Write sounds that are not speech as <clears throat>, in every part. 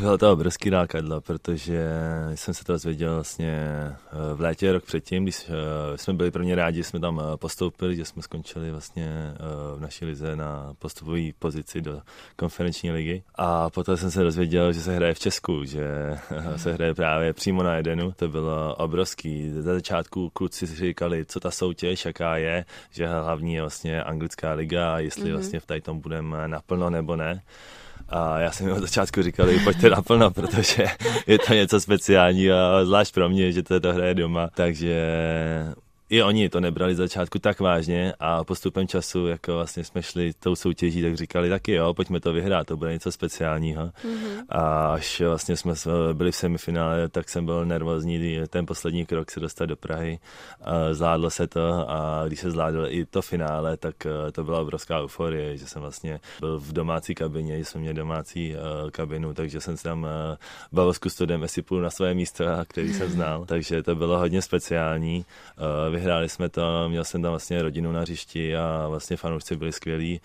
Bylo to obrovský nákadlo, protože jsem se to dozvěděl vlastně eh, v létě rok předtím, když eh, jsme byli prvně rádi, že jsme tam eh, postoupili, že jsme skončili vlastně v naší lize na postupové pozici do konferenční ligy. A potom jsem se dozvěděl, že se hraje v Česku, že se hraje právě přímo na Edenu. To bylo obrovský. Za začátku kluci si říkali, co ta soutěž, jaká je, že hlavní je vlastně anglická liga a jestli mm-hmm. vlastně v tady tom budeme naplno nebo ne. A já jsem jim od začátku říkal, pojďte naplno, protože je to něco speciálního, zvlášť pro mě, že to, to hraje doma. Takže i oni to nebrali začátku tak vážně a postupem času, jako vlastně jsme šli tou soutěží, tak říkali taky jo, pojďme to vyhrát, to bude něco speciálního. Mm-hmm. A až vlastně jsme byli v semifinále, tak jsem byl nervózní, ten poslední krok se dostat do Prahy. A zvládlo se to a když se zvládlo i to finále, tak eh, to byla obrovská euforie, že jsem vlastně byl v domácí kabině, že jsme měli domácí uh, kabinu, takže jsem si tam uh, bavil s kustodem, jestli půjdu na své místo, který jsem <laughs> znal, takže to bylo hodně speciální. Vyhráli jsme to, měl jsem tam vlastně rodinu na hřišti a vlastně fanoušci byli skvělí.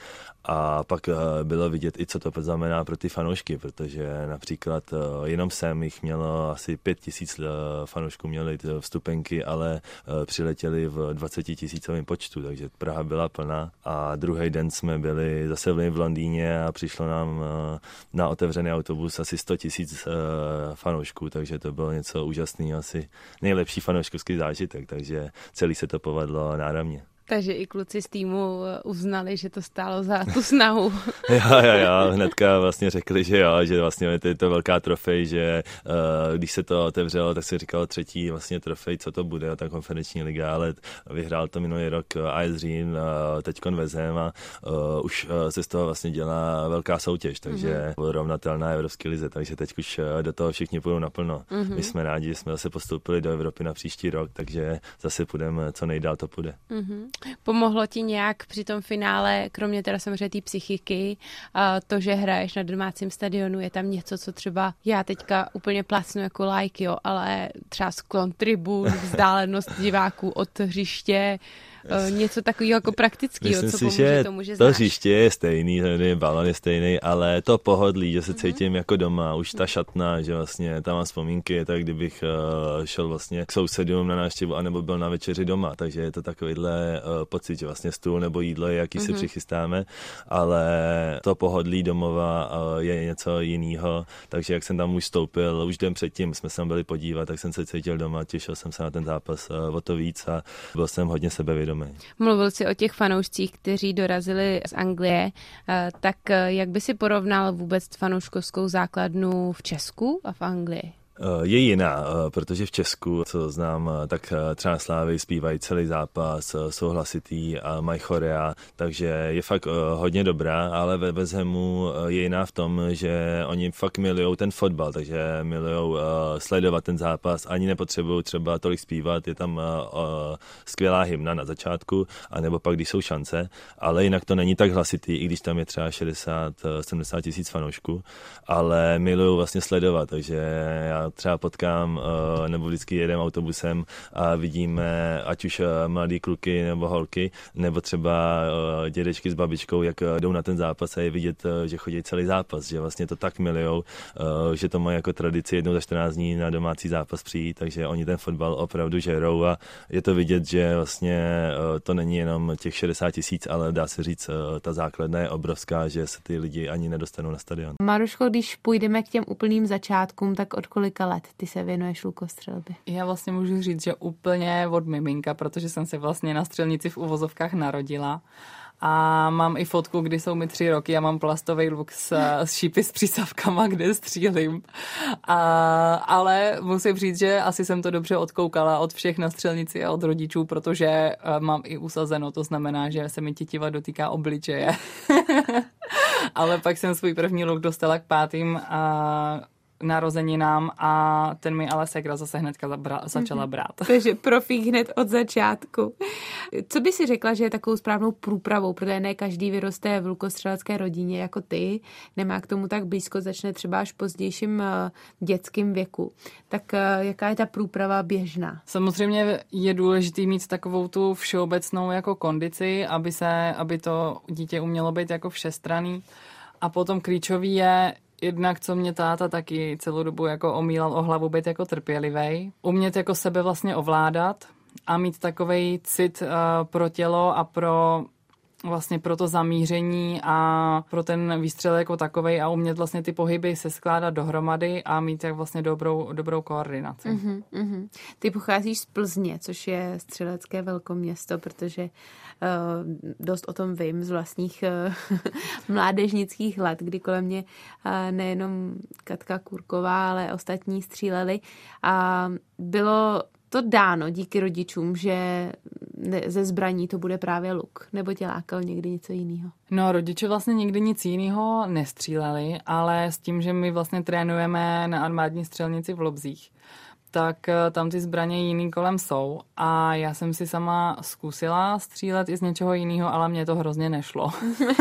A pak eh, bylo vidět i, co to znamená pro ty fanoušky, protože například eh, jenom sem jich mělo asi pět tisíc eh, fanoušků měli vstupenky, ale přiletěli v 20 tisícovém počtu, takže Praha byla plná. A druhý den jsme byli zase v Londýně a přišlo nám na otevřený autobus asi 100 tisíc fanoušků, takže to bylo něco úžasného, asi nejlepší fanouškovský zážitek, takže se to povedlo náramně. Takže i kluci z týmu eh, uznali, že to stálo za tu snahu. jo, jo, jo, hnedka vlastně řekli, že jo, že vlastně je to velká trofej, že uh, když se to otevřelo, tak se říkalo třetí vlastně trofej, co to bude, ta konferenční liga, ale vyhrál to minulý rok AS Řím, uh, teďkon vezem a uh, už uh, se z toho vlastně dělá velká soutěž, takže mm-hmm. rovnatelná Evropské lize, takže teď už do toho všichni půjdou naplno. Mm-hmm. My jsme rádi, že jsme zase postoupili do Evropy na příští rok, takže zase půjdeme, co nejdál to půjde. Mm-hmm. Pomohlo ti nějak při tom finále, kromě teda samozřejmě té psychiky, to, že hraješ na domácím stadionu, je tam něco, co třeba já teďka úplně plácnu jako like, jo, ale třeba sklon tribun, vzdálenost diváků od hřiště, něco takového jako praktického, Myslím co si, pomůže že tomu, že to hřiště je stejný, balon je stejný, ale to pohodlí, že se mm-hmm. cítím jako doma, už ta šatna, že vlastně tam mám vzpomínky, tak kdybych uh, šel vlastně k sousedům na návštěvu, anebo byl na večeři doma, takže je to takovýhle uh, pocit, že vlastně stůl nebo jídlo je, jaký mm-hmm. si mhm. přichystáme, ale to pohodlí domova uh, je něco jiného, takže jak jsem tam už stoupil, už den předtím jsme se tam byli podívat, tak jsem se cítil doma, těšil jsem se na ten zápas uh, o to víc a byl jsem hodně sebevědomý vědomý. Mluvil jsi o těch fanoušcích, kteří dorazili z Anglie, eh, tak eh, jak by si porovnal vůbec fanouškovskou základnu v Česku a v Anglii? Eh, je jiná, eh, protože v Česku, co znám, eh, tak třeba Slávy zpívají celý zápas, jsou hlasitý a mají chorea, takže je fakt hodně dobrá, ale ve Vezhemu je jiná v tom, že oni fakt milují ten fotbal, takže milují sledovat ten zápas, ani nepotřebují třeba tolik zpívat, je tam skvělá hymna na začátku, anebo pak, když jsou šance, ale jinak to není tak hlasitý, i když tam je třeba 60-70 tisíc fanoušků, ale milují vlastně sledovat, takže já třeba potkám eh, nebo vždycky jedem autobusem a vidíme ať už eh, mladý kluky nebo holky, nebo třeba eh, dědečky s babičkou, jak jdou na ten zápas a je vidět, že chodí celý zápas, že vlastně to tak milujou, že to mají jako tradici jednou za 14 dní na domácí zápas přijít, takže oni ten fotbal opravdu žerou a je to vidět, že vlastně to není jenom těch 60 tisíc, ale dá se říct, ta základna je obrovská, že se ty lidi ani nedostanou na stadion. Maruško, když půjdeme k těm úplným začátkům, tak od kolika let ty se věnuješ lukostřelbě? Já vlastně můžu říct, že úplně od miminka, protože jsem se vlastně na střelnici v uvozovkách narodila. A mám i fotku, kdy jsou mi tři roky a mám plastový luk s, s šípy s přísavkama, kde střílím. A, ale musím říct, že asi jsem to dobře odkoukala od všech na střelnici a od rodičů, protože eh, mám i usazeno, to znamená, že se mi tětiva dotýká obličeje. <laughs> ale pak jsem svůj první luk dostala k pátým a narozeninám a ten mi ale segra zase hnedka zabra- začala mhm. brát. <laughs> Takže profík hned od začátku. Co by si řekla, že je takovou správnou průpravou, protože ne každý vyroste v lukostřelecké rodině jako ty, nemá k tomu tak blízko, začne třeba až v pozdějším eh, dětském věku. Tak eh, jaká je ta průprava běžná? Samozřejmě je důležité mít takovou tu všeobecnou jako kondici, aby, se, aby to dítě umělo být jako všestraný. A potom klíčový je jednak, co mě táta taky celou dobu jako omílal o hlavu, být jako trpělivý, umět jako sebe vlastně ovládat a mít takový cit uh, pro tělo a pro vlastně pro to zamíření a pro ten výstřel jako takový a umět vlastně ty pohyby se skládat dohromady a mít jak vlastně dobrou, dobrou koordinaci. Uh-huh, uh-huh. Ty pocházíš z Plzně, což je střelecké velkoměsto, protože uh, dost o tom vím z vlastních uh, <laughs> mládežnických let, kdy kolem mě uh, nejenom Katka Kurková, ale ostatní stříleli a bylo to dáno díky rodičům, že ze zbraní to bude právě luk, nebo tě lákal někdy něco jiného? No, rodiče vlastně nikdy nic jiného nestříleli, ale s tím, že my vlastně trénujeme na armádní střelnici v Lobzích, tak eh, tam ty zbraně jiný kolem jsou a já jsem si sama zkusila střílet i z něčeho jiného, ale mě to hrozně nešlo.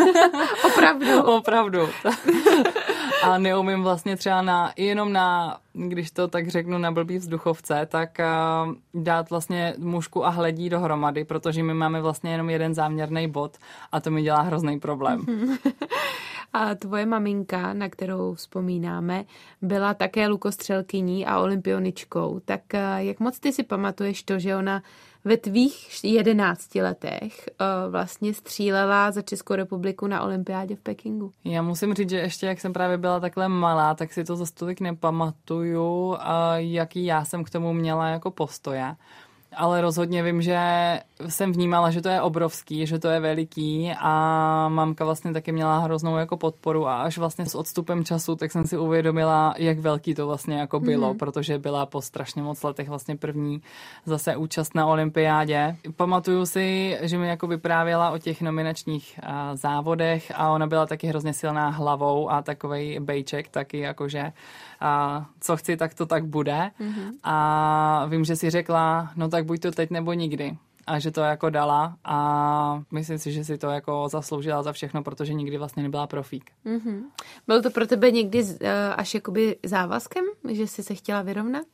<laughs> Opravdu? <laughs> Opravdu. <laughs> a neumím vlastně třeba na, jenom na, když to tak řeknu, na blbý vzduchovce, tak uh, dát vlastně mužku a hledí dohromady, protože my máme vlastně jenom jeden záměrný bod a to mi dělá hrozný problém. <laughs> A tvoje maminka, na kterou vzpomínáme, byla také lukostřelkyní a olympioničkou. Tak eh, jak moc ty si pamatuješ to, že ona ve tvých jedenácti letech uh, vlastně střílela za Českou republiku na olympiádě v Pekingu. Já musím říct, že ještě jak jsem právě byla takhle malá, tak si to za stolik nepamatuju, uh, jaký já jsem k tomu měla jako postoje ale rozhodně vím, že jsem vnímala, že to je obrovský, že to je veliký a mamka vlastně taky měla hroznou jako podporu a až vlastně s odstupem času, tak jsem si uvědomila, jak velký to vlastně jako bylo, mm-hmm. protože byla po strašně moc letech vlastně první zase účast na olympiádě. Pamatuju si, že mi jako vyprávěla o těch nominačních závodech a ona byla taky hrozně silná hlavou a takovej bejček taky jakože a co chci, tak to tak bude. Mm-hmm. A vím, že si řekla, no tak buď to teď nebo nikdy a že to jako dala a myslím si, že si to jako zasloužila za všechno, protože nikdy vlastně nebyla profík. Mm-hmm. Byl to pro tebe někdy uh, až jakoby závazkem, že jsi se chtěla vyrovnat?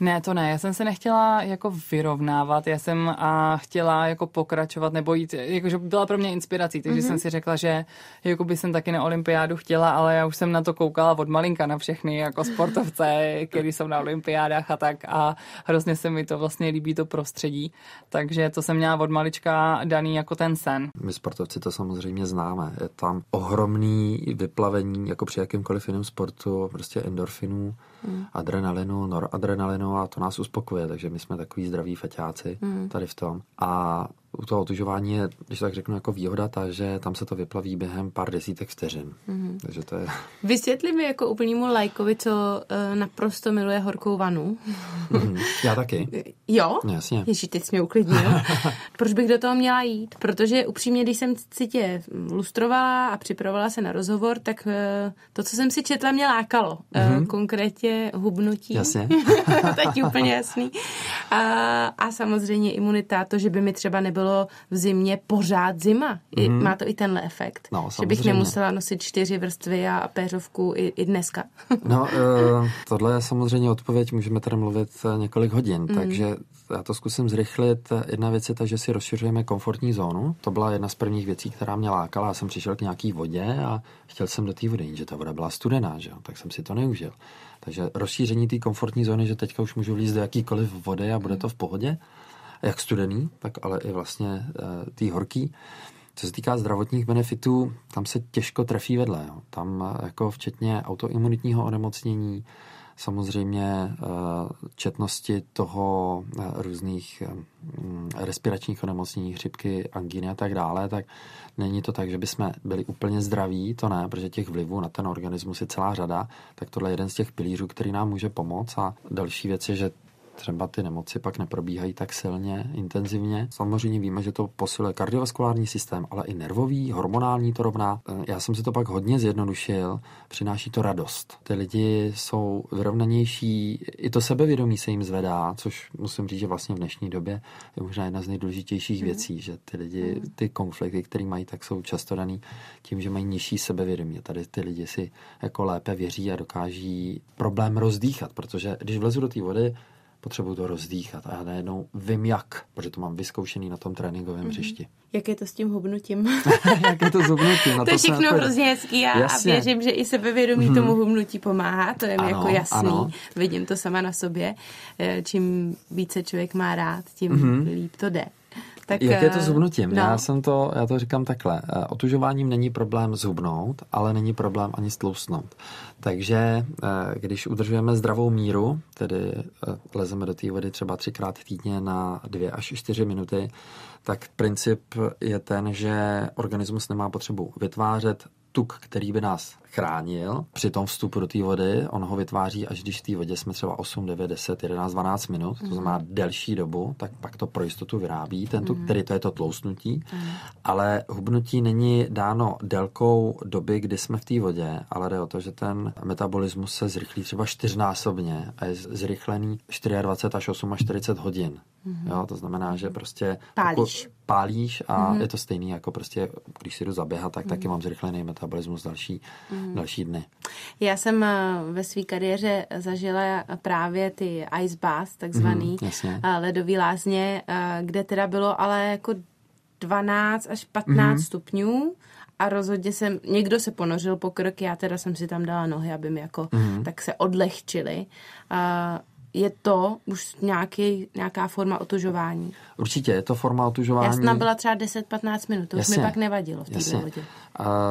Ne, to ne. Já jsem se nechtěla jako vyrovnávat, já jsem a chtěla jako pokračovat nebo jít, jakože byla pro mě inspirací, takže mm-hmm. jsem si řekla, že jako by jsem taky na olympiádu chtěla, ale já už jsem na to koukala od malinka na všechny jako sportovce, <laughs> kteří jsou na olympiádách a tak a hrozně se mi to vlastně líbí to prostředí, takže to jsem měla od malička daný jako ten sen. My sportovci to samozřejmě známe. Je tam ohromný vyplavení, jako při jakýmkoliv jiném sportu, prostě endorfinů, mm. adrenalinu, noradrenalinu a to nás uspokuje, takže my jsme takový zdraví feťáci mm. tady v tom. A u toho otužování je, když tak řeknu, jako výhoda ta, že tam se to vyplaví během pár desítek vteřin. Mm-hmm. Takže to je... Vysvětli mi jako úplnímu lajkovi, co uh, naprosto miluje horkou vanu. Mm-hmm. Já taky. <laughs> Jo? Jasně. Ježíš, teď jsi mě uklidnil. <laughs> Proč bych do toho měla jít? Protože upřímně, když jsem si tě lustrovala a připravovala se na rozhovor, tak uh, to, co jsem si četla, mě lákalo. Mm-hmm. Uh, konkrétně hubnutí. Jasně. <laughs> teď úplně jasný. A, a samozřejmě imunita, to, že by mi třeba nebylo bylo v zimě pořád zima. Mm. Má to i tenhle efekt. No, že bych nemusela nosit čtyři vrstvy a péřovku i, i dneska. <laughs> no, uh, tohle je samozřejmě odpověď, můžeme tady mluvit eh, několik hodin, mm. takže já to zkusím zrychlit. Jedna věc je ta, že si rozšiřujeme komfortní zónu. To byla jedna z prvních věcí, která mě lákala. Já jsem přišel k nějaký vodě a chtěl jsem do té vody, že ta voda byla studená, že tak jsem si to neužil. Takže rozšíření té komfortní zóny, že teďka už můžu vlízt do jakýkoliv vody a bude to v pohodě jak studený, tak ale i vlastně uh, tý horký. Co se týká zdravotních benefitů, tam se těžko trefí vedle. Jo. Tam uh, jako včetně autoimunitního onemocnění, samozřejmě uh, četnosti toho různých um, respiračních onemocnění, chřipky, angíny a tak dále, tak není to tak, že bychom byli úplně zdraví, to ne, protože těch vlivů na ten organismus je celá řada, tak tohle je jeden z těch pilířů, který nám může pomoct a další věc je, že třeba ty nemoci pak neprobíhají tak silně, intenzivně. Samozřejmě víme, že to posiluje kardiovaskulární systém, ale i nervový, hormonální to rovná. Eh, já jsem si to pak hodně zjednodušil, přináší to radost. Ty lidi jsou vyrovnanější, i to sebevědomí se jim zvedá, což musím říct, že vlastně v dnešní době je možná jedna z nejdůležitějších mm. věcí, že ty lidi, mhm. ty konflikty, které mají, tak jsou často daný tím, že mají nižší sebevědomí. Tady ty lidi si jako lépe věří a dokáží problém rozdýchat, protože když vlezu do té vody, potřebuju to rozdýchat a já najednou vím jak, protože to mám vyzkoušený na tom tréninkovém mm-hmm. hřišti. Jak je to s tím hubnutím? <laughs> jak je to s hubnutím? Na to, to je všechno hrozně hezký a, a věřím, že i sebevědomí mm-hmm. tomu hubnutí pomáhá, to je mi jako jasný. Ano. Vidím to sama na sobě. Eh, čím více člověk má rád, tím mm-hmm. líp to jde. Tak, Jak je to s hubnutím? No. Já jsem to, já to říkám takhle. Eh, otužováním není problém zhubnout, ale není problém ani stlousnout. Takže eh, když udržujeme zdravou míru, tedy eh, lezeme do té vody třeba třikrát týdně na dvě až čtyři minuty, tak princip je ten, že organismus nemá potřebu vytvářet tuk, který by nás chránil při tom vstupu do té vody. On ho vytváří, až když v té vodě jsme třeba 8, 9, 10, 11, 12 minut, to znamená mhm. delší dobu, tak pak to pro jistotu vyrábí, ten tuk, mm. který to je to tlousnutí. Mm. Ale hubnutí není dáno délkou doby, kdy jsme v té vodě, ale jde o to, že ten metabolismus se zrychlí třeba čtyřnásobně a je zrychlený 24 až 48 hodin. Mm-hmm. Jo, to znamená, že prostě pálíš, pálíš a mm-hmm. je to stejný jako prostě, když si jdu zaběhat, tak mm-hmm. taky mám zrychlený metabolismus další, mm-hmm. další dny. Já jsem eh, ve své kariéře zažila právě ty ice bath, takzvaný mm-hmm, ledový lázně, eh, kde teda bylo ale jako 12 až 15 mm-hmm. stupňů a rozhodně jsem, někdo se ponořil po krk, já teda jsem si tam dala nohy, aby mi jako mm-hmm. tak se odlehčili. Je to už nějaký, nějaká forma otužování. Určitě, je to forma otužování. Já jsem byla třeba 10-15 minut, to Jasně. už mi pak nevadilo v té vodě.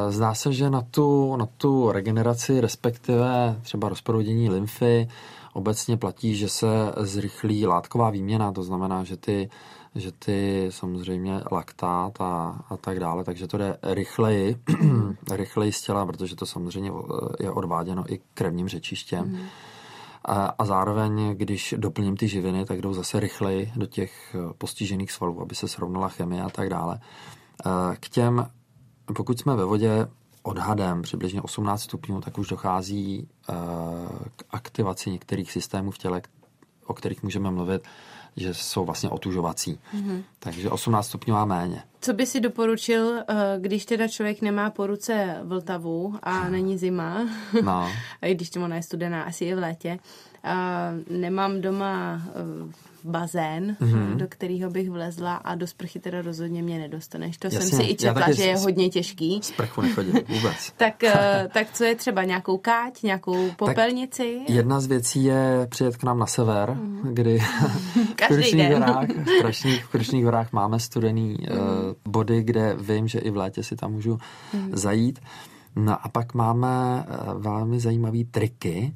Zdá se, že na tu, na tu regeneraci, respektive třeba rozproudění lymfy, obecně platí, že se zrychlí látková výměna, to znamená, že ty, že ty samozřejmě laktát a, a tak dále, takže to jde rychleji, <clears throat> rychleji z těla, protože to samozřejmě je odváděno i krevním řečištěm. Mm a, zároveň, když doplním ty živiny, tak jdou zase rychleji do těch eh, postižených svalů, aby se srovnala chemie a tak dále. Eh, k těm, pokud jsme ve vodě odhadem přibližně 18 stupňů, tak už dochází eh, k aktivaci některých systémů v těle, o kterých můžeme mluvit, že jsou vlastně otužovací. Mm-hmm. Takže 18 stupňů a méně. Co by si doporučil, když teda člověk nemá po ruce Vltavu a není zima, no. <laughs> i když ona je studená, asi je v létě, nemám doma bazén, mm-hmm. do kterého bych vlezla a do sprchy teda rozhodně mě nedostaneš. To Jasně, jsem si i četla, že je hodně těžký. Sprchu nechodím vůbec. <laughs> tak, eh, <laughs> tak co je třeba nějakou káť, nějakou popelnici? Tak jedna z věcí je přijet k nám na sever, mm-hmm. kdy <laughs> v Krušných horách, v Krušných, v Krušných horách máme studený mm-hmm. uh, body, kde vím, že i v létě si tam můžu mm-hmm. zajít. No a pak máme uh, velmi zajímavé triky,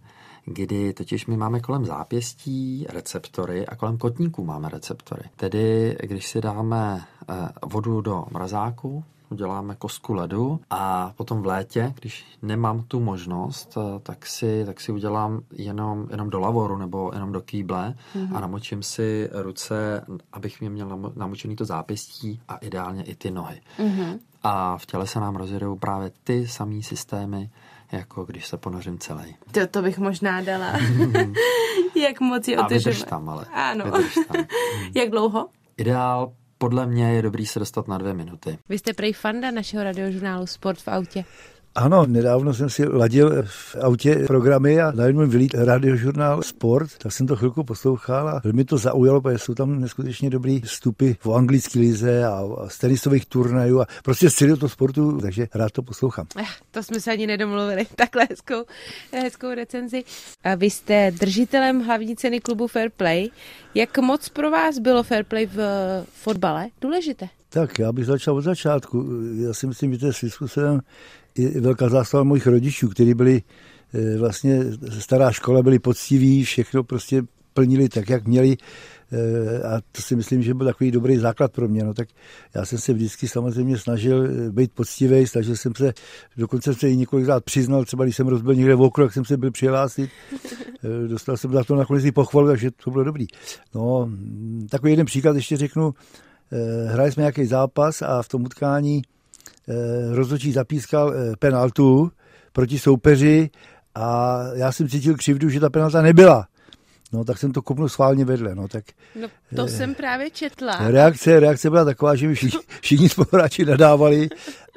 kdy totiž my máme kolem zápěstí receptory a kolem kotníků máme receptory. Tedy, když si dáme eh, vodu do mrazáku, uděláme kosku ledu a potom v létě, když nemám tu možnost, eh, tak si, tak si udělám jenom, jenom do lavoru nebo jenom do kýble mm-hmm. a namočím si ruce, abych mě měl namočený to zápěstí a ideálně i ty nohy. Mm-hmm. A v těle se nám rozjedou právě ty samé systémy, jako když se ponořím celý. To, to bych možná dala. <laughs> Jak moc je otevřeš tam, ale. Ano. Tam. <laughs> Jak dlouho? Ideál podle mě je dobrý se dostat na dvě minuty. Vy jste prej fanda našeho radiožurnálu Sport v autě. Ano, nedávno jsem si ladil v autě programy a najednou vylít radiožurnál Sport, tak jsem to chvilku poslouchal a velmi to zaujalo, protože jsou tam neskutečně dobrý vstupy v anglické lize a, z tenisových turnajů a prostě z celého toho sportu, takže rád to poslouchám. Eh, to jsme se ani nedomluvili, <laughs> takhle hezkou, hezkou recenzi. A vy jste držitelem hlavní ceny klubu Fair Play. Jak moc pro vás bylo Fair Play v fotbale důležité? Tak já bych začal od začátku. Já si myslím, že to je svým způsobem i velká zásluha mojich rodičů, kteří byli eh, vlastně stará škola, byli poctiví, všechno prostě plnili tak, jak měli eh, a to si myslím, že byl takový dobrý základ pro mě. No, tak já jsem se vždycky samozřejmě snažil eh, být poctivý, snažil jsem se, dokonce jsem se i několikrát přiznal, třeba když jsem rozbil někde v okru, jak jsem se byl přihlásit. <laughs> Dostal jsem za to nakonec i pochvalu, takže to bylo dobrý. No, takový jeden příklad ještě řeknu. Hráli jsme nějaký zápas a v tom utkání rozhodčí zapískal eh, penaltu proti soupeři a já jsem cítil křivdu, že ta penalta nebyla. No, tak jsem to kopnul schválně vedle. No, tak, no to eh, jsem právě četla. Reakce, reakce byla taková, že mi všichni, <laughs> všichni spoluhráči nadávali,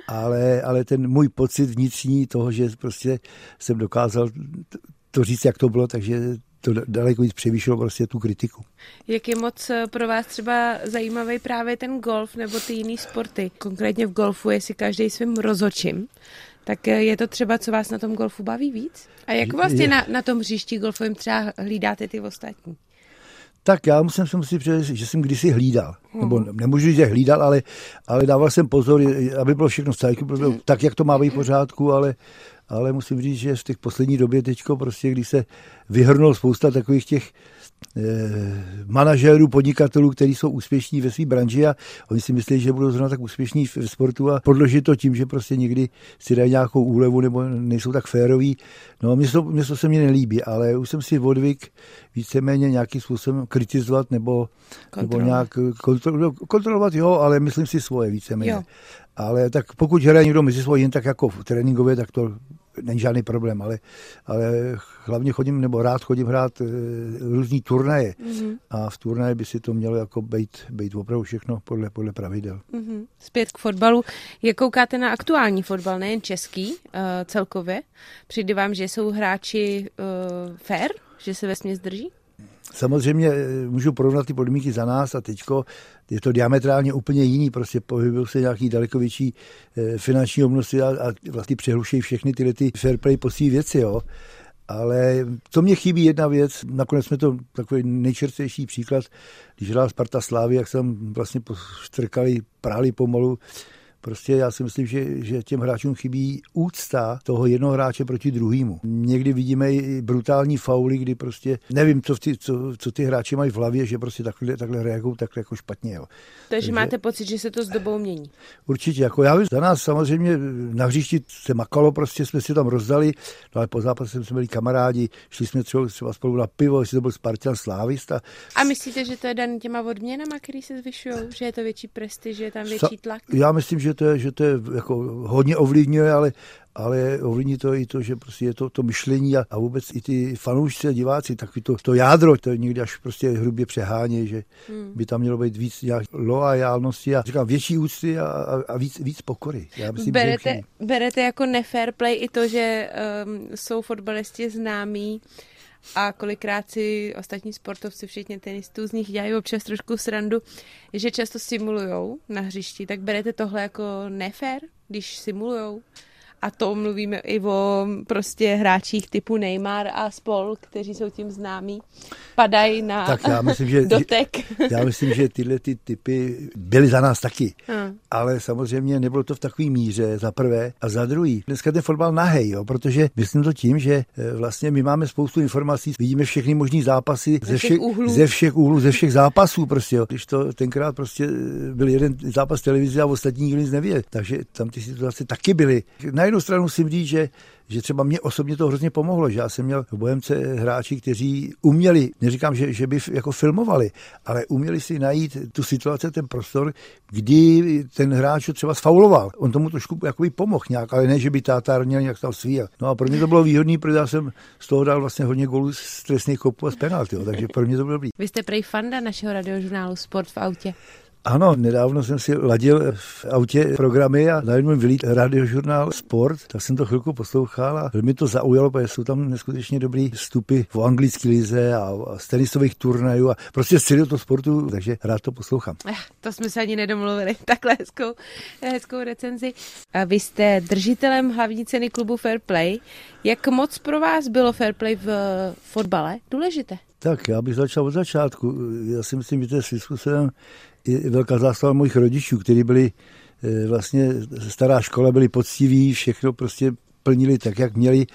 ale, ale ten můj pocit vnitřní toho, že prostě jsem dokázal to říct, jak to bylo, takže to daleko víc převýšilo prostě tu kritiku. Jak je moc eh, pro vás třeba zajímavý právě ten golf nebo ty jiné sporty? Konkrétně v golfu je si každý svým rozočím. Tak eh, je to třeba, co vás na tom golfu baví víc? A jak vlastně na, na tom hřišti golfovém třeba hlídáte ty ostatní? Tak já musím se musím přiznat, že jsem kdysi hlídal. Hmm. Nebo nemůžu říct, že hlídal, ale, ale dával jsem pozor, aby bylo všechno hmm. tak, jak to má být v pořádku, ale, ale musím říct, že v těch poslední době teďko prostě, když se vyhrnul spousta takových těch Eh, manažérů, podnikatelů, kteří jsou úspěšní ve své branži a oni si myslí, že budou zrovna tak úspěšní v sportu a podložit to tím, že prostě někdy si dají nějakou úlevu nebo nejsou tak féroví. No, mě to, mě to se mi nelíbí, ale už jsem si odvyk víceméně nějakým způsobem kritizovat nebo, nebo nějak kontrolovat, kontrolovat, jo, ale myslím si svoje víceméně. Jo. Ale tak pokud hraje někdo mezi svojí jen tak jako v tréninkově, tak to není žádný problém, ale, ale hlavně chodím, nebo rád chodím hrát e, různý turnaje mm-hmm. a v turnaje by si to mělo jako být, být opravdu všechno podle, podle pravidel. Mm-hmm. Zpět k fotbalu. Jak koukáte na aktuální fotbal, nejen český uh, celkově? Přijde vám, že jsou hráči uh, fair, že se ve směs drží? Samozřejmě eh, můžu porovnat ty podmínky za nás a teďko je to diametrálně úplně jiný, prostě pohybují se nějaký daleko větší eh, finanční obnosy a, a vlastně přehlušejí všechny tyhle ty fair play posí věci, jo. Ale co mě chybí jedna věc, nakonec jsme to takový nejčerstvější příklad, když hrál Sparta Slávy, jak jsem vlastně strkali, práli pomalu Prostě já si myslím, že, že těm hráčům chybí úcta toho jednoho hráče proti druhému. Někdy vidíme i brutální fauly, kdy prostě nevím, co, ty, co, co ty hráči mají v hlavě, že prostě takhle, takhle reagují takhle jako špatně. Jo. Takže, Takže máte pocit, že se to s dobou mění? Určitě. Jako já za nás samozřejmě na hřišti se makalo, prostě jsme si tam rozdali, no ale po zápase jsme byli kamarádi, šli jsme třeba, třeba spolu na pivo, jestli to byl Spartan Slávista. A myslíte, že to je dan těma odměnama, který se zvyšují, že je to větší prestiž, že je tam větší tlak? Já myslím, že že to je, že to je jako hodně ovlivňuje, ale ale ovlivní to i to, že prostě je to, to myšlení a, a vůbec i ty fanoušci a diváci, takový to, to jádro, to někdy až prostě hrubě přehání, že hmm. by tam mělo být víc nějak loajálnosti a říkám větší úcty a, a, a víc, víc pokory. Já myslím, berete, že berete jako nefair play i to, že um, jsou fotbalisti známí a kolikrát si ostatní sportovci, včetně tenistů, z nich dělají občas trošku srandu, že často simulujou na hřišti, tak berete tohle jako nefér, když simulujou? A to mluvíme i o prostě hráčích typu Neymar a spol, kteří jsou tím známí, padají na tak já myslím, že, <laughs> dotek. Já myslím, že tyhle ty typy byly za nás taky. Hmm. Ale samozřejmě nebylo to v takové míře, za prvé. A za druhý, dneska ten fotbal nahej, jo, protože myslím to tím, že eh, vlastně my máme spoustu informací, vidíme všechny možné zápasy ze všech, ze všech úhlů, ze všech zápasů prostě. Jo. Když to tenkrát prostě eh, byl jeden zápas televize a ostatní nikdo nic nevěděl. Takže tam ty situace taky byly. Na jednu stranu musím říct, že že třeba mě osobně to hrozně pomohlo, že já jsem měl v Bohemce hráči, kteří uměli, neříkám, že, že by jako filmovali, ale uměli si najít tu situaci, ten prostor, kdy ten hráč ho třeba sfauloval. On tomu trošku jakoby pomohl nějak, ale ne, že by táta měl nějak tam svíjel. No a pro mě to bylo výhodné, protože já jsem z toho dal vlastně hodně gólů z trestných kopů a z penalty, takže pro mě to bylo dobrý. Vy jste prej fanda našeho radiožurnálu Sport v autě. Ano, nedávno jsem si ladil v autě programy a najednou vylít radiožurnál Sport, tak jsem to chvilku poslouchal a velmi to zaujalo, protože jsou tam neskutečně dobrý vstupy v anglické lize a, z tenisových turnajů a prostě z celého toho sportu, takže rád to poslouchám. Eh, to jsme se ani nedomluvili, <laughs> takhle hezkou, hezkou recenzi. A vy jste držitelem hlavní ceny klubu Fair Play. Jak moc pro vás bylo Fair Play v fotbale důležité? Tak já bych začal od začátku. Já si myslím, že to je svým způsobem i velká zástava mojich rodičů, kteří byli eh, vlastně stará škola, byli poctiví, všechno prostě plnili tak, jak měli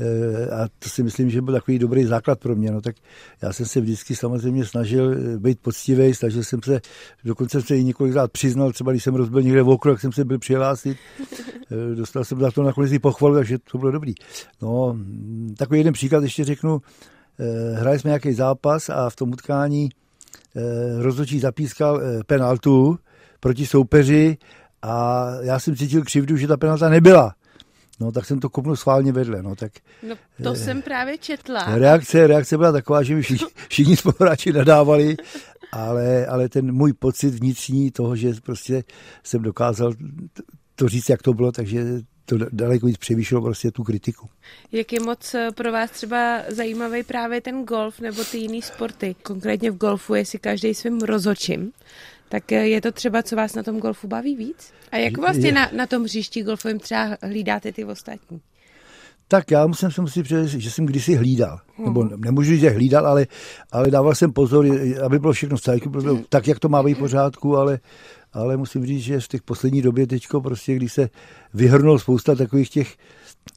eh, a to si myslím, že byl takový dobrý základ pro mě. No, tak já jsem se vždycky samozřejmě snažil eh, být poctivý, snažil jsem se, dokonce se i několikrát přiznal, třeba když jsem rozbil někde v okru, jak jsem se byl přihlásit. <laughs> Dostal jsem za to nakonec i pochvalu, takže to bylo dobrý. No, takový jeden příklad ještě řeknu. Hráli jsme nějaký zápas a v tom utkání rozhodčí zapískal eh, penaltu proti soupeři a já jsem cítil křivdu, že ta penalta nebyla. No, tak jsem to kopnul schválně vedle. No, tak, no to eh, jsem právě četla. Reakce, reakce byla taková, že mi všichni, všichni spoluhráči nadávali, ale, ale ten můj pocit vnitřní toho, že prostě jsem dokázal to říct, jak to bylo, takže to daleko víc převýšilo prostě tu kritiku. Jak je moc eh, pro vás třeba zajímavý právě ten golf nebo ty jiný sporty? Konkrétně v golfu je si každý svým rozhočím. Tak eh, je to třeba, co vás na tom golfu baví víc? A jak vlastně na, na tom hřišti golfovém třeba hlídáte ty ostatní? Tak já musím se musím přiznat, že jsem kdysi hlídal. Hmm. Nebo nemůžu říct, že hlídal, ale, ale dával jsem pozor, aby bylo všechno bylo tak, jak to má být v pořádku, ale, ale musím říct, že v těch poslední době teďko prostě, když se vyhrnul spousta takových těch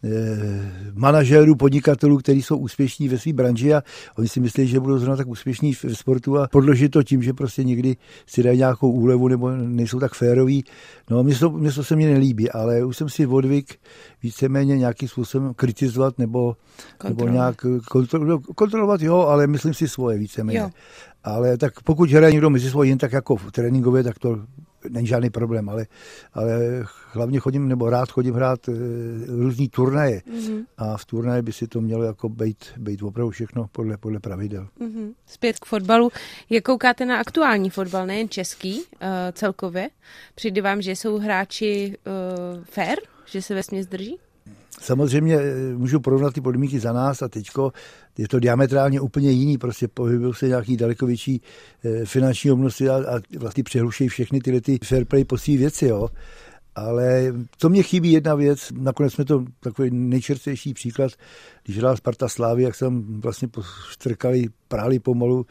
Eh, manažérů, podnikatelů, kteří jsou úspěšní ve své branži a oni si myslí, že budou zrovna tak úspěšní v sportu a podložit to tím, že prostě někdy si dají nějakou úlevu nebo nejsou tak féroví. No, mě to, mě to se mně nelíbí, ale už jsem si odvyk víceméně nějakým způsobem kritizovat nebo, nebo nějak kontrol, kontrolovat, jo, ale myslím si svoje víceméně. Jo. Ale tak pokud hraje někdo mezi svojí jen tak jako v tréninkově, tak to není žádný problém, ale, ale hlavně chodím, nebo rád chodím hrát e, různý turnaje mm-hmm. a v turnaje by si to mělo jako být, být opravdu všechno podle, podle pravidel. Mm-hmm. Zpět k fotbalu. Jak koukáte na aktuální fotbal, nejen český uh, celkově? Přijde vám, že jsou hráči uh, fair, že se ve směs drží? Samozřejmě eh, můžu porovnat ty podmínky za nás a teďko je to diametrálně úplně jiný, prostě pohybují se nějaký daleko větší eh, finanční obnosy a, a vlastně přehlušejí všechny tyhle ty fair play svý věci, jo. Ale to mě chybí jedna věc, nakonec jsme to takový nejčerstvější příklad, když hrál Sparta Slávy, jak jsem vlastně strkali, práli pomalu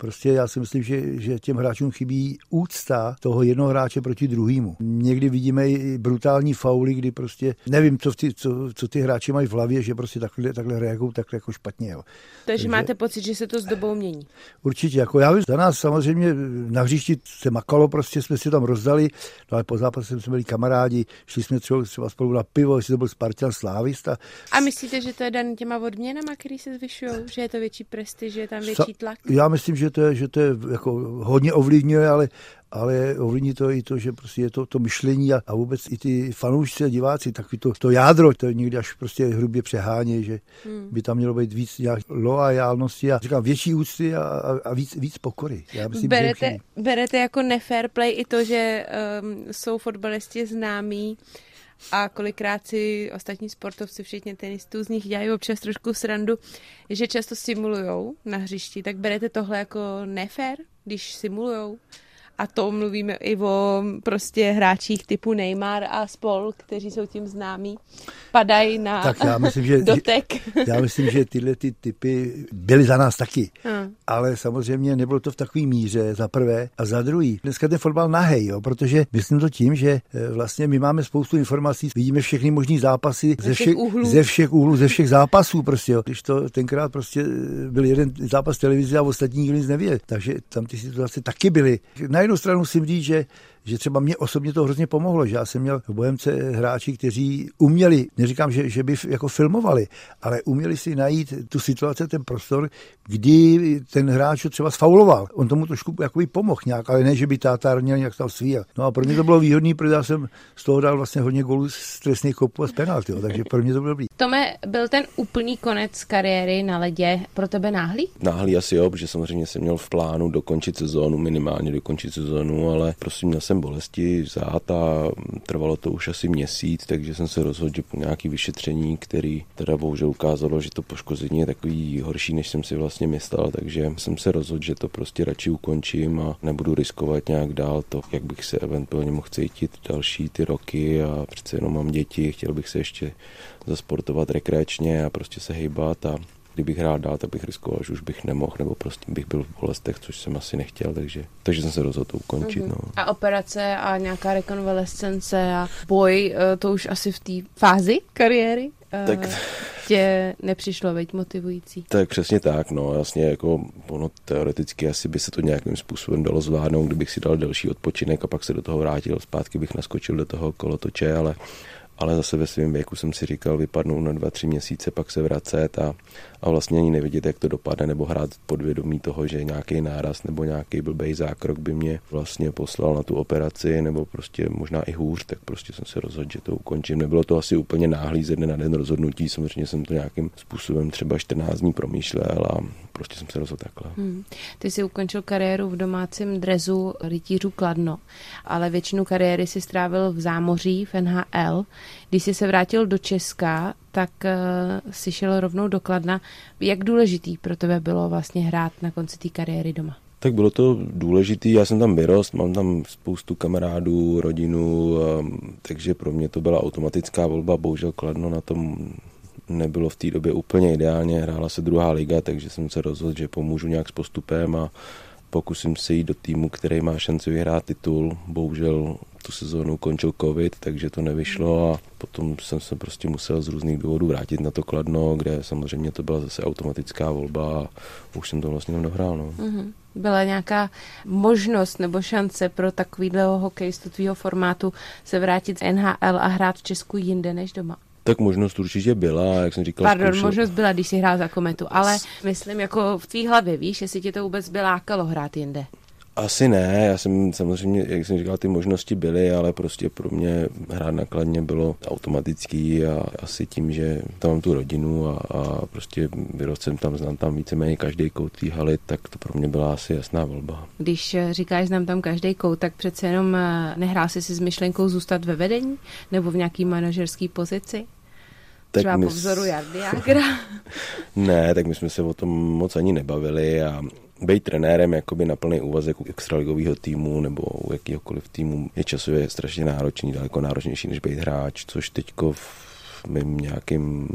Prostě já si myslím, že, že těm hráčům chybí úcta toho jednoho hráče proti druhému. Někdy vidíme i brutální fauly, kdy prostě nevím, co, ty, co, co ty hráči mají v hlavě, že prostě takhle, takhle reagují takhle jako špatně. Jo. Takže, Takže máte pocit, že se to s dobou mění? Určitě. Jako já za nás samozřejmě na hřišti se makalo, prostě jsme si tam rozdali, no ale po zápase jsme byli kamarádi, šli jsme třeba, třeba spolu na pivo, jestli to byl Spartan Slávista. A myslíte, že to je dan těma odměnama, který se zvyšují, že je to větší prestiž, že je tam větší tlak? Já myslím, že to je, že to je jako hodně ovlivňuje, ale ale ovlivní to i to, že prostě je to, to myšlení a, a vůbec i ty fanoušci a diváci, takový to, to jádro, to je někdy až prostě hrubě přehání, že hmm. by tam mělo být víc nějak loajálnosti a říkám větší úcty a, a, a víc, víc pokory. Já myslím, berete, berete jako nefair play i to, že um, jsou fotbalisti známí a kolikrát si ostatní sportovci, včetně tenistů, z nich dělají občas trošku srandu, že často simulujou na hřišti, tak berete tohle jako nefér, když simulujou? A to mluvíme i o prostě hráčích typu Neymar a spol, kteří jsou tím známí, padají na tak já myslím, že, <laughs> dotek. Já myslím, že tyhle ty typy byly za nás taky. Hmm. Ale samozřejmě nebylo to v takové míře, za prvé. A za druhý, dneska ten fotbal nahej, jo, protože myslím to tím, že eh, vlastně my máme spoustu informací, vidíme všechny možný zápasy ze, všech, úhlů. ze všech úhlů, ze všech zápasů prostě. Jo. Když to tenkrát prostě eh, byl jeden zápas televize a ostatní nikdo nic nevěděl. Takže tam ty situace taky byly. Na jednu stranu musím říct, že že třeba mě osobně to hrozně pomohlo, že já jsem měl v Bohemce hráči, kteří uměli, neříkám, že, že by jako filmovali, ale uměli si najít tu situaci, ten prostor, kdy ten hráč třeba sfauloval. On tomu trošku jakoby pomohl nějak, ale ne, že by tátár měl nějak tam svíjel. No a pro mě to bylo výhodné, protože já jsem z toho dal vlastně hodně gólů z trestných kopů a z penalty, takže pro mě to bylo dobrý. Tome, byl ten úplný konec kariéry na ledě pro tebe náhlý? Náhlý asi jo, protože samozřejmě jsem měl v plánu dokončit sezónu, minimálně dokončit sezónu, ale prostě měl jsem bolesti zát a trvalo to už asi měsíc, takže jsem se rozhodl, že po nějaký vyšetření, který teda bohužel ukázalo, že to poškození je takový horší, než jsem si vlastně myslel, takže jsem se rozhodl, že to prostě radši ukončím a nebudu riskovat nějak dál to, jak bych se eventuálně mohl cítit další ty roky a přece jenom mám děti, chtěl bych se ještě zasportovat rekreačně a prostě se hejbat a kdybych hrál dál, tak bych riskoval, že už bych nemohl, nebo prostě bych byl v bolestech, což jsem asi nechtěl, takže, takže jsem se rozhodl to ukončit. Mm-hmm. No. A operace a nějaká rekonvalescence a boj, eh, to už asi v té fázi kariéry? Eh, tak tě nepřišlo, veď motivující. Tak přesně tak, no jasně, jako ono teoreticky asi by se to nějakým způsobem dalo zvládnout, kdybych si dal delší odpočinek a pak se do toho vrátil, zpátky bych naskočil do toho kolotoče, ale ale zase ve svém věku jsem si říkal, vypadnou na dva, tři měsíce, pak se vracet a, a vlastně ani nevidět, jak to dopadne, nebo hrát podvědomí toho, že nějaký náraz nebo nějaký blbej zákrok by mě vlastně poslal na tu operaci, nebo prostě možná i hůř, tak prostě jsem se rozhodl, že to ukončím. Nebylo to asi úplně náhlý ze dne na den rozhodnutí, samozřejmě jsem to nějakým způsobem třeba 14 dní promýšlel a prostě jsem se rozhodl takhle. Hmm. Ty jsi ukončil kariéru v domácím drezu rytířů Kladno, ale většinu kariéry si strávil v zámoří v NHL. Když jsi se vrátil do Česka, tak uh, si šel rovnou do Kladna. Jak důležitý pro tebe bylo vlastně hrát na konci té kariéry doma? Tak bylo to důležitý, já jsem tam vyrost, mám tam spoustu kamarádů, rodinu, takže pro mě to byla automatická volba, bohužel Kladno na tom nebylo v té době úplně ideálně, hrála se druhá liga, takže jsem se rozhodl, že pomůžu nějak s postupem a pokusím se jít do týmu, který má šanci vyhrát titul. Bohužel tu sezónu končil covid, takže to nevyšlo a potom jsem se prostě musel z různých důvodů vrátit na to Kladno, kde samozřejmě to byla zase automatická volba a už jsem to vlastně dohrál. No. Mm-hmm. Byla nějaká možnost nebo šance pro takovýhle hokejistu tvýho formátu se vrátit z NHL a hrát v Česku jinde než doma? Tak možnost určitě byla, jak jsem říkal. Pardon, zkoušel... možnost byla, když jsi hrál za kometu, ale myslím jako v tvý hlavě, víš, jestli tě to vůbec by lákalo hrát jinde. Asi ne, já jsem samozřejmě, jak jsem říkal, ty možnosti byly, ale prostě pro mě hrát nakladně bylo automatický a asi tím, že tam mám tu rodinu a, a prostě vyrost jsem tam, znám tam víceméně každý kout té haly, tak to pro mě byla asi jasná volba. Když eh, říkáš, znám tam každý kout, tak přece jenom eh, nehrál jsi si s myšlenkou zůstat ve vedení nebo v nějaký manažerský pozici? Tak Třeba my... po vzoru Jardy <laughs> ne, tak my jsme se o tom moc ani nebavili a být trenérem jakoby na plný úvazek u extraligového týmu nebo u jakýhokoliv týmu je časově strašně náročný, daleko náročnější než být hráč, což teďko v mým nějakým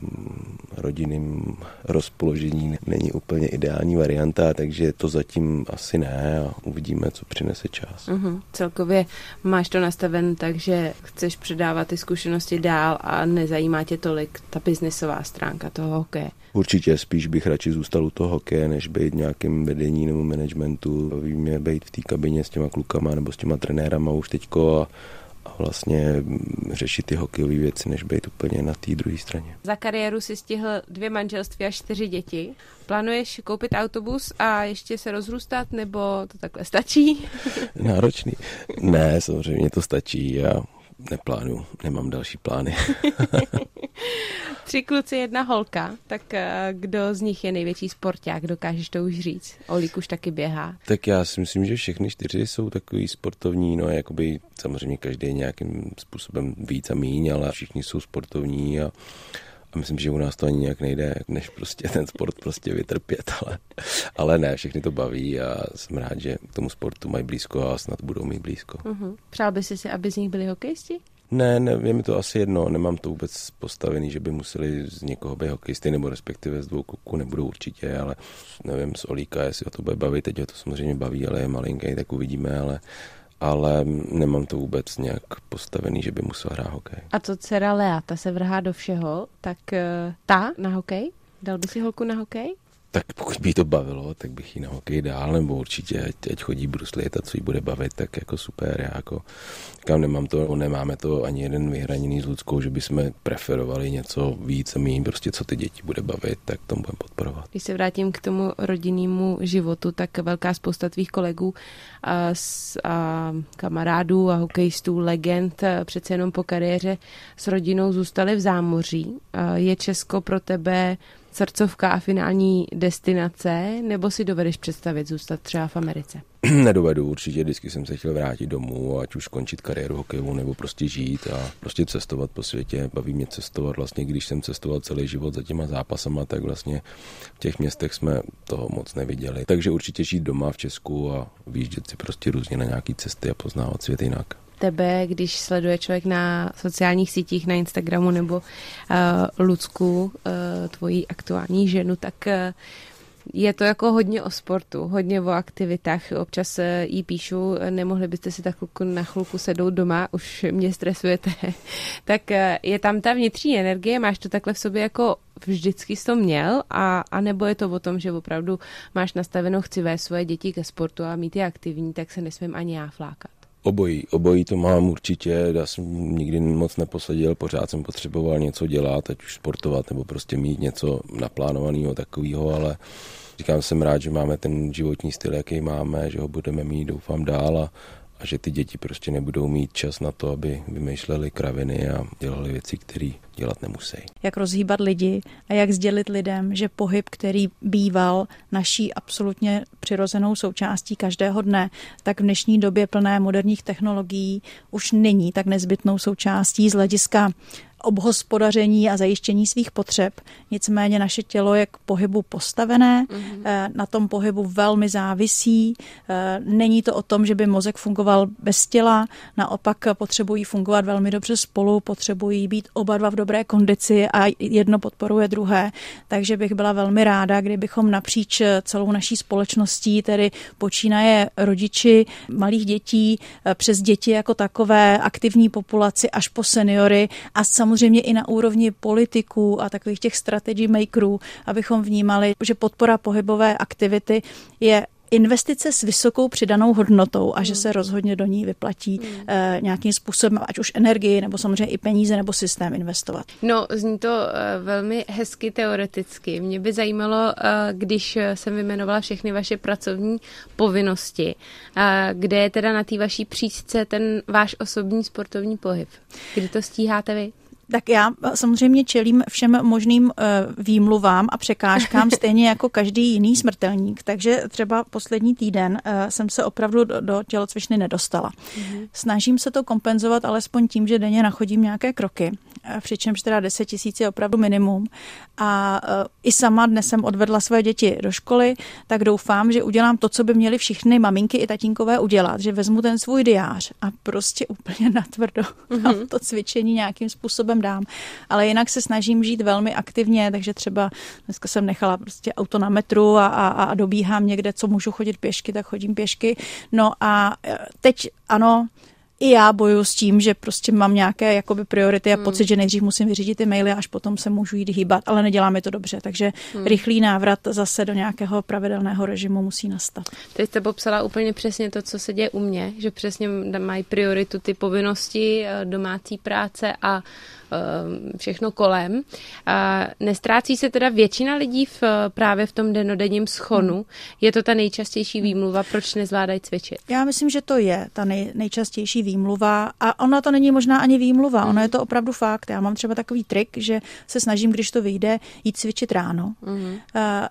rodinným rozpoložení není úplně ideální varianta, takže to zatím asi ne a uvidíme, co přinese čas. Uh-huh. Celkově máš to nastaven tak, že chceš předávat ty zkušenosti dál a nezajímá tě tolik ta biznesová stránka toho hokeje. Určitě spíš bych radši zůstal u toho hokeje, než být nějakým vedení nebo managementu. Baví mě být v té kabině s těma klukama nebo s těma trenérama už teďko a a vlastně řešit ty hokejové věci, než být úplně na té druhé straně. Za kariéru si stihl dvě manželství a čtyři děti. Plánuješ koupit autobus a ještě se rozrůstat, nebo to takhle stačí? <laughs> Náročný. Ne, samozřejmě to stačí. Já neplánuju, nemám další plány. <laughs> Tři kluci, jedna holka, tak eh, kdo z nich je největší sporták, dokážeš to už říct? Olík už taky běhá. Tak já si myslím, že všechny čtyři jsou takový sportovní, no jakoby samozřejmě každý nějakým způsobem víc a míň, ale všichni jsou sportovní a a myslím, že u nás to ani nějak nejde, než prostě ten sport prostě vytrpět, ale, ale ne, všechny to baví a jsem rád, že k tomu sportu mají blízko a snad budou mít blízko. Uh-huh. Přál by si si, aby z nich byli hokejisti? Ne, ne, je mi to asi jedno, nemám to vůbec postavený, že by museli z někoho být hokejisty, nebo respektive z dvou kluků nebudou určitě, ale nevím, z Olíka, jestli o to bude bavit, teď ho to samozřejmě baví, ale je malinký, tak uvidíme, ale ale nemám to vůbec nějak postavený, že by musel hrát hokej. A co dcera Lea, ta se vrhá do všeho, tak eh, ta na hokej? Dal by si holku na hokej? Tak pokud by to bavilo, tak bych ji na hokej dál, nebo určitě, ať, ať chodí bruslit a co jí bude bavit, tak jako super. Já jako, kam nemám to, nemáme to ani jeden vyhraněný s Ludskou, že bychom preferovali něco víc a méně, prostě co ty děti bude bavit, tak tomu budeme podporovat. Když se vrátím k tomu rodinnému životu, tak velká spousta tvých kolegů a, a kamarádů a hokejistů, legend přece jenom po kariéře s rodinou zůstali v zámoří. Je Česko pro tebe srdcovka a finální destinace, nebo si dovedeš představit zůstat třeba v Americe? <clears throat> Nedovedu, určitě vždycky jsem se chtěl vrátit domů, ať už končit kariéru hokejovou, nebo prostě žít a prostě cestovat po světě. Baví mě cestovat, vlastně když jsem cestoval celý život za těma zápasama, tak vlastně v těch městech jsme toho moc neviděli. Takže určitě žít doma v Česku a výjíždět si prostě různě na nějaký cesty a poznávat svět jinak tebe, když sleduje člověk na sociálních sítích, na Instagramu nebo uh, Lucku, uh, tvoji aktuální ženu, tak uh, je to jako hodně o sportu, hodně o aktivitách. Občas jí píšu, nemohli byste si tak na chvilku sednout doma, už mě stresujete. <laughs> tak je tam ta vnitřní energie, máš to takhle v sobě jako vždycky jsi to měl, a, a nebo je to o tom, že opravdu máš nastavenou, chci vést svoje děti ke sportu a mít je aktivní, tak se nesmím ani já flákat. Obojí, obojí to mám určitě, já jsem nikdy moc neposadil, pořád jsem potřeboval něco dělat, ať už sportovat nebo prostě mít něco naplánovaného takového, ale říkám, jsem rád, že máme ten životní styl, jaký máme, že ho budeme mít, doufám, dál a, a že ty děti prostě nebudou mít čas na to, aby vymýšleli kraviny a dělali věci, které dělat nemusí. Jak rozhýbat lidi a jak sdělit lidem, že pohyb, který býval naší absolutně přirozenou součástí každého dne, tak v dnešní době plné moderních technologií už není tak nezbytnou součástí z hlediska obhospodaření a zajištění svých potřeb. Nicméně naše tělo je k pohybu postavené, mm-hmm. na tom pohybu velmi závisí. Eh, není to o tom, že by mozek fungoval bez těla, naopak potřebují fungovat velmi dobře spolu, potřebují být oba dva v dobré kondici a jedno podporuje druhé. Takže bych byla velmi ráda, kdybychom napříč celou naší společností, tedy počínaje rodiči malých dětí, eh, přes děti jako takové, aktivní populaci až po seniory a samozřejmě samozřejmě i na úrovni politiků a takových těch strategy makerů, abychom vnímali, že podpora pohybové aktivity je investice s vysokou přidanou hodnotou a že hmm. se rozhodně do ní vyplatí mm. eh, nějakým způsobem, ať už energii, nebo samozřejmě i peníze, nebo systém investovat. No, zní to eh, velmi hezky teoreticky. Mě by zajímalo, eh, když jsem vymenovala všechny vaše pracovní povinnosti, eh, kde je teda na té vaší příčce ten váš osobní sportovní pohyb? Kdy to stíháte vy? Tak já samozřejmě čelím všem možným eh, výmluvám a překážkám, <laughs> stejně jako každý jiný smrtelník. Takže třeba poslední týden eh, jsem se opravdu do, do tělocvičny nedostala. Mm-hmm. Snažím se to kompenzovat alespoň tím, že denně nachodím nějaké kroky, eh, přičemž teda 10 tisíc je opravdu minimum. A i sama dnes jsem odvedla své děti do školy, tak doufám, že udělám to, co by měly všichni maminky i tatínkové udělat, že vezmu ten svůj diář a prostě úplně <laughs> natvrdo mm-hmm. to cvičení nějakým způsobem způsobem dám. Ale jinak se snažím žít velmi aktivně, takže třeba dneska jsem nechala prostě auto na metru a, a, a dobíhám někde, co můžu chodit pěšky, tak chodím pěšky. No a e, teď ano, i já bojuju s tím, že prostě mám nějaké jakoby priority a hmm. pocit, že nejdřív musím vyřídit ty maily, až potom se můžu jít hýbat, ale neděláme to dobře, takže hmm. rychlý návrat zase do nějakého pravidelného režimu musí nastat. Teď jste popsala úplně přesně to, co se děje u mě, že přesně mají prioritu ty povinnosti, e, domácí práce a Eh, všechno kolem. Nestrácí se teda většina lidí v, právě v tom denodenním schonu. Hmm. Je to ta nejčastější výmluva, proč nezvládají cvičit? Já myslím, že to je ta nej, nejčastější výmluva a ona to není možná ani výmluva, hmm. ono je to opravdu fakt. Já mám třeba takový trik, že se snažím, když to vyjde, jít cvičit ráno. Hmm.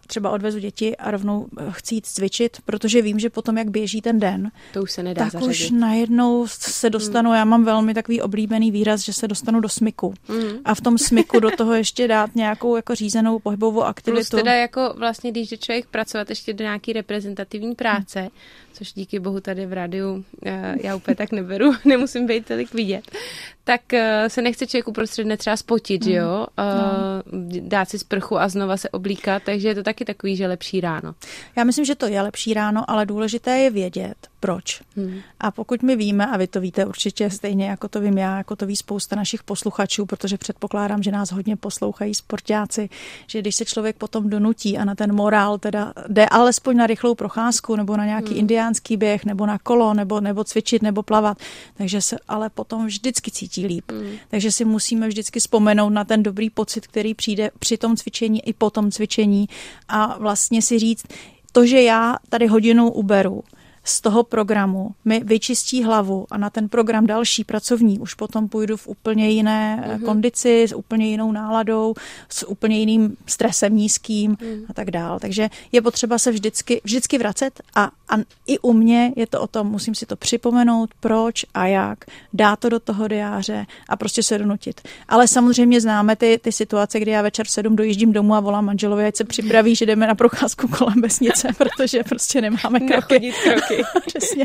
Třeba odvezu děti a rovnou eh, chci jít cvičit, protože vím, že potom, jak běží ten den, to už se nedá tak zařadit. už najednou se dostanu, hmm. já mám velmi takový oblíbený výraz, že se dostanu do smyku mm. a v tom smyku do toho ještě dát nějakou jako řízenou pohybovou aktivitu. Plus teda jako vlastně, když jde člověk pracovat ještě do nějaký reprezentativní práce, mm. Což díky bohu tady v rádiu eh, já úplně tak neberu, <laughs> nemusím být tolik vidět, tak eh, se nechce člověk uprostřed dne třeba spotit, mm. jo? No. Dát si sprchu a znova se oblíkat, takže je to taky takový, že lepší ráno. Já myslím, že to je lepší ráno, ale důležité je vědět, proč. Hmm. A pokud my víme, a vy to víte určitě stejně, jako to vím já, jako to ví spousta našich posluchačů, protože předpokládám, že nás hodně poslouchají sportáci, že když se člověk potom donutí a na ten morál teda jde alespoň na rychlou procházku nebo na nějaký hmm. indiánský běh nebo na kolo nebo, nebo cvičit nebo plavat, takže se ale potom vždycky cítí líp. Hmm. Takže si musíme vždycky vzpomenout na ten dobrý pocit, který přijde při tom cvičení i po tom cvičení a vlastně si říct, to, že já tady hodinu uberu, z toho programu mi vyčistí hlavu a na ten program další pracovní už potom půjdu v úplně jiné mm-hmm. kondici, s úplně jinou náladou, s úplně jiným stresem nízkým mm. a tak dál. Takže je potřeba se vždycky, vždycky vracet a, a i u mě je to o tom, musím si to připomenout, proč a jak, dát to do toho diáře a prostě se donutit. Ale samozřejmě známe ty, ty situace, kdy já večer v sedm dojíždím domů a volám manželovi, ať se připraví, že jdeme na procházku kolem vesnice, <laughs> protože prostě nemáme kroky. kroky. <laughs> Přesně.